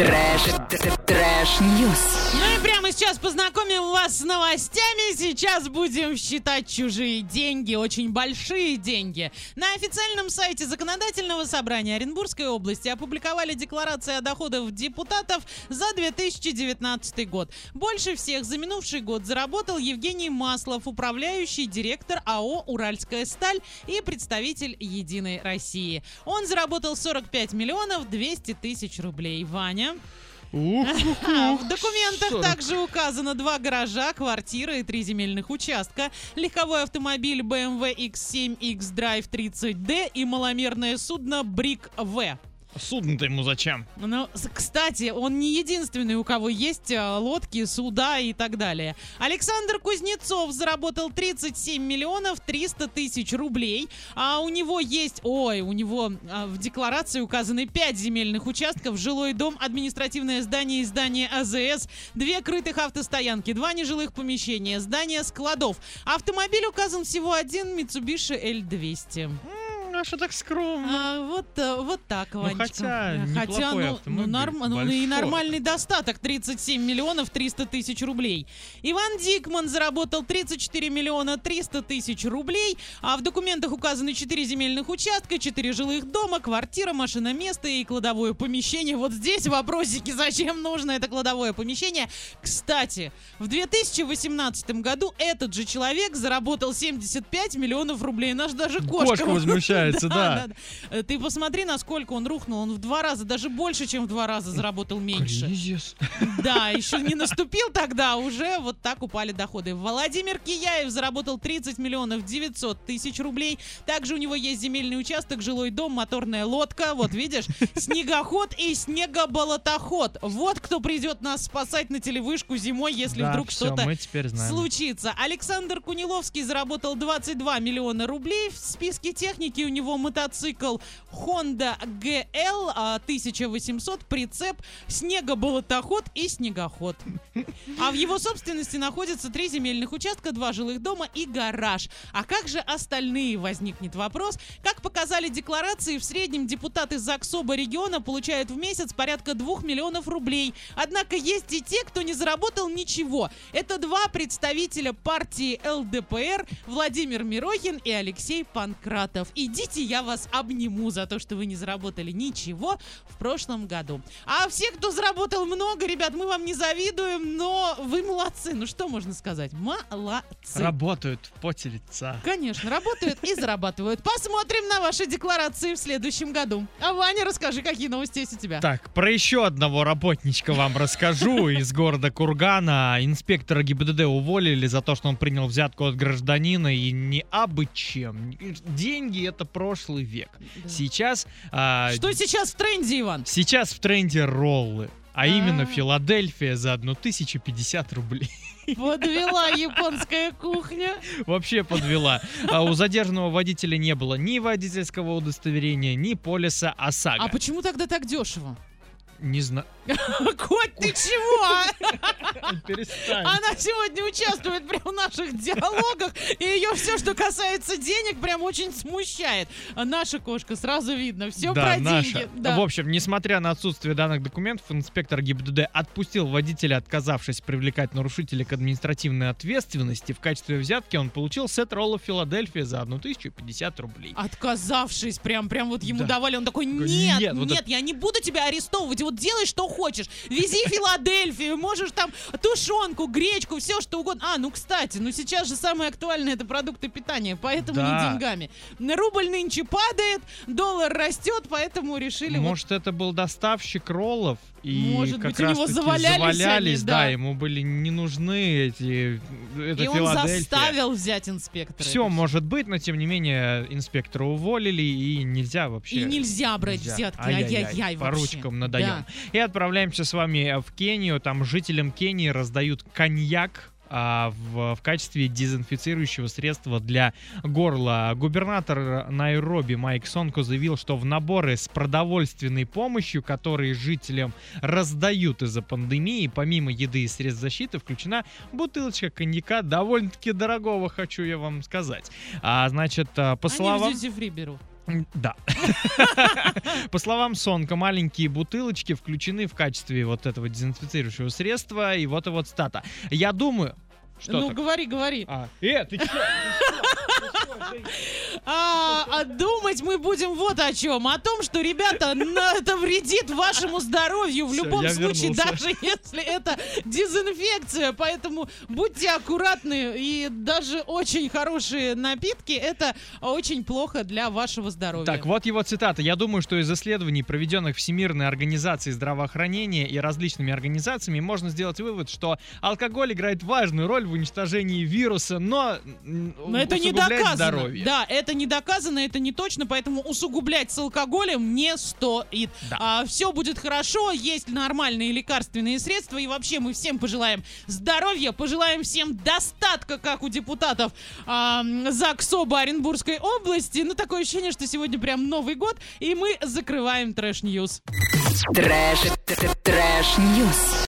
Trash, trash news. Ну и сейчас познакомим вас с новостями. Сейчас будем считать чужие деньги, очень большие деньги. На официальном сайте Законодательного собрания Оренбургской области опубликовали декларации о доходах депутатов за 2019 год. Больше всех за минувший год заработал Евгений Маслов, управляющий директор АО «Уральская сталь» и представитель «Единой России». Он заработал 45 миллионов 200 тысяч рублей. Ваня? В документах 40. также указано два гаража, квартира и три земельных участка, легковой автомобиль BMW X7 X-Drive 30D и маломерное судно Брик В. Судно-то ему зачем? Ну, с- кстати, он не единственный, у кого есть а, лодки, суда и так далее. Александр Кузнецов заработал 37 миллионов 300 тысяч рублей, а у него есть, ой, у него а, в декларации указаны 5 земельных участков, жилой дом, административное здание и здание АЗС, две крытых автостоянки, два нежилых помещения, здание складов. Автомобиль указан всего один Mitsubishi L200. А что так скромно? А, вот, э, вот так, Ванечка. хотя, Э, неплохой хотя, ну, ну, норм- ну, и нормальный достаток 37 миллионов 300 тысяч рублей. Иван Дикман заработал 34 миллиона 300 тысяч рублей, а в документах указаны 4 земельных участка, 4 жилых дома, квартира, машина место и кладовое помещение. Вот здесь вопросики, зачем нужно это кладовое помещение. Кстати, в 2018 году этот же человек заработал 75 миллионов рублей. Наш даже кошка, Кошка возмущается, да. Э, Ты посмотри, насколько он рухнул. Он в два раза, даже больше, чем в два раза заработал меньше. Кризис. Да, еще не наступил тогда, а уже вот так упали доходы. Владимир Кияев заработал 30 миллионов 900 тысяч рублей. Также у него есть земельный участок, жилой дом, моторная лодка. Вот видишь, снегоход и снегоболотоход. Вот кто придет нас спасать на телевышку зимой, если Да, вдруг что-то случится. Александр Куниловский заработал 22 миллиона рублей. В списке техники у него мотоцикл Honda GL а, 1800, прицеп, снегоболотоход и снегоход. А в его собственности находятся три земельных участка, два жилых дома и гараж. А как же остальные, возникнет вопрос. Как показали декларации, в среднем депутаты ЗАГСОБа региона получают в месяц порядка 2 миллионов рублей. Однако есть и те, кто не заработал ничего. Это два представителя партии ЛДПР Владимир Мирохин и Алексей Панкратов. Идите, я вас обниму за то, что вы не заработали ничего в прошлом году. А все, кто заработал много, ребят, мы вам не завидуем, но вы молодцы. Ну что можно сказать? Молодцы. Работают в поте лица. Конечно, работают и зарабатывают. Посмотрим на ваши декларации в следующем году. А Ваня, расскажи, какие новости есть у тебя. Так, про еще одного работничка вам расскажу из города Кургана. Инспектора ГИБДД уволили за то, что он принял взятку от гражданина и не абы чем. Деньги это прошлый век. Да. Сейчас, а, Что сейчас в тренде, Иван? сейчас в тренде роллы. А именно А. Филадельфия за 1050 рублей. Подвела японская кухня. Вообще подвела. А у задержанного водителя не было ни водительского удостоверения, ни полиса ОСАГО. А почему тогда так дешево? Не знаю. Коть, ты чего? Перестань. Она сегодня участвует прям в наших диалогах, и ее все, что касается денег, прям очень смущает. А наша кошка, сразу видно, все да, про наша. деньги. Да. В общем, несмотря на отсутствие данных документов, инспектор ГИБДД отпустил водителя, отказавшись привлекать нарушителя к административной ответственности. В качестве взятки он получил сет роллов Филадельфия за 1050 рублей. Отказавшись, прям, прям вот ему Да. давали, он такой, нет, «Нет, нет, вот я не буду тебя арестовывать, вот делай, что хочешь, вези Филадельфию, можешь там тушенку, гречку, все что угодно. А, ну, кстати, ну сейчас же самое актуальное это продукты питания, поэтому Да. не деньгами. Рубль нынче падает, доллар растет, поэтому решили вот Может, это был доставщик роллов? И Может как быть, у него завалялись завалялись, они, да. да. ему были не нужны эти... Это И он заставил взять инспектора. Все может быть, но тем не менее инспектора уволили и нельзя вообще. И нельзя брать Нельзя. взятки. Ай-яй-яй, Ай-яй-яй по вообще. ручкам надаем. Да. И отправляемся с вами в Кению. Там жителям Кении раздают коньяк а, в, в качестве дезинфицирующего средства для горла. Губернатор Найроби Майк Сонко заявил, что в наборы с продовольственной помощью, которые жителям раздают из-за пандемии, помимо еды и средств защиты, включена бутылочка коньяка довольно-таки дорогого, хочу я вам сказать. А, значит, а, по Они словам... в duty free берут. Да. По словам Сонка, маленькие бутылочки включены в качестве вот этого дезинфицирующего средства. И вот и вот стата. Я думаю... Что ну, так? говори, говори. А, э, ты чё? А, а думать мы будем вот о чем. О том, что, ребята, это вредит вашему здоровью в любом случае, даже если это дезинфекция. Поэтому будьте аккуратны. И даже очень хорошие напитки это очень плохо для вашего здоровья. Так, вот его цитата. Я думаю, что из исследований, проведенных Всемирной организацией здравоохранения и различными организациями, можно сделать вывод, что алкоголь играет важную роль в уничтожении вируса, но, Но это не доказано. здоровье. Да, это не доказано, это не точно, поэтому усугублять с алкоголем не стоит. Да. все будет хорошо, есть нормальные лекарственные средства, и вообще мы всем пожелаем здоровья, пожелаем всем достатка, как у депутатов а, Заксоба Оренбургской области. Ну, такое ощущение, что сегодня прям Новый год, и мы закрываем trash news. Trash, trash, news.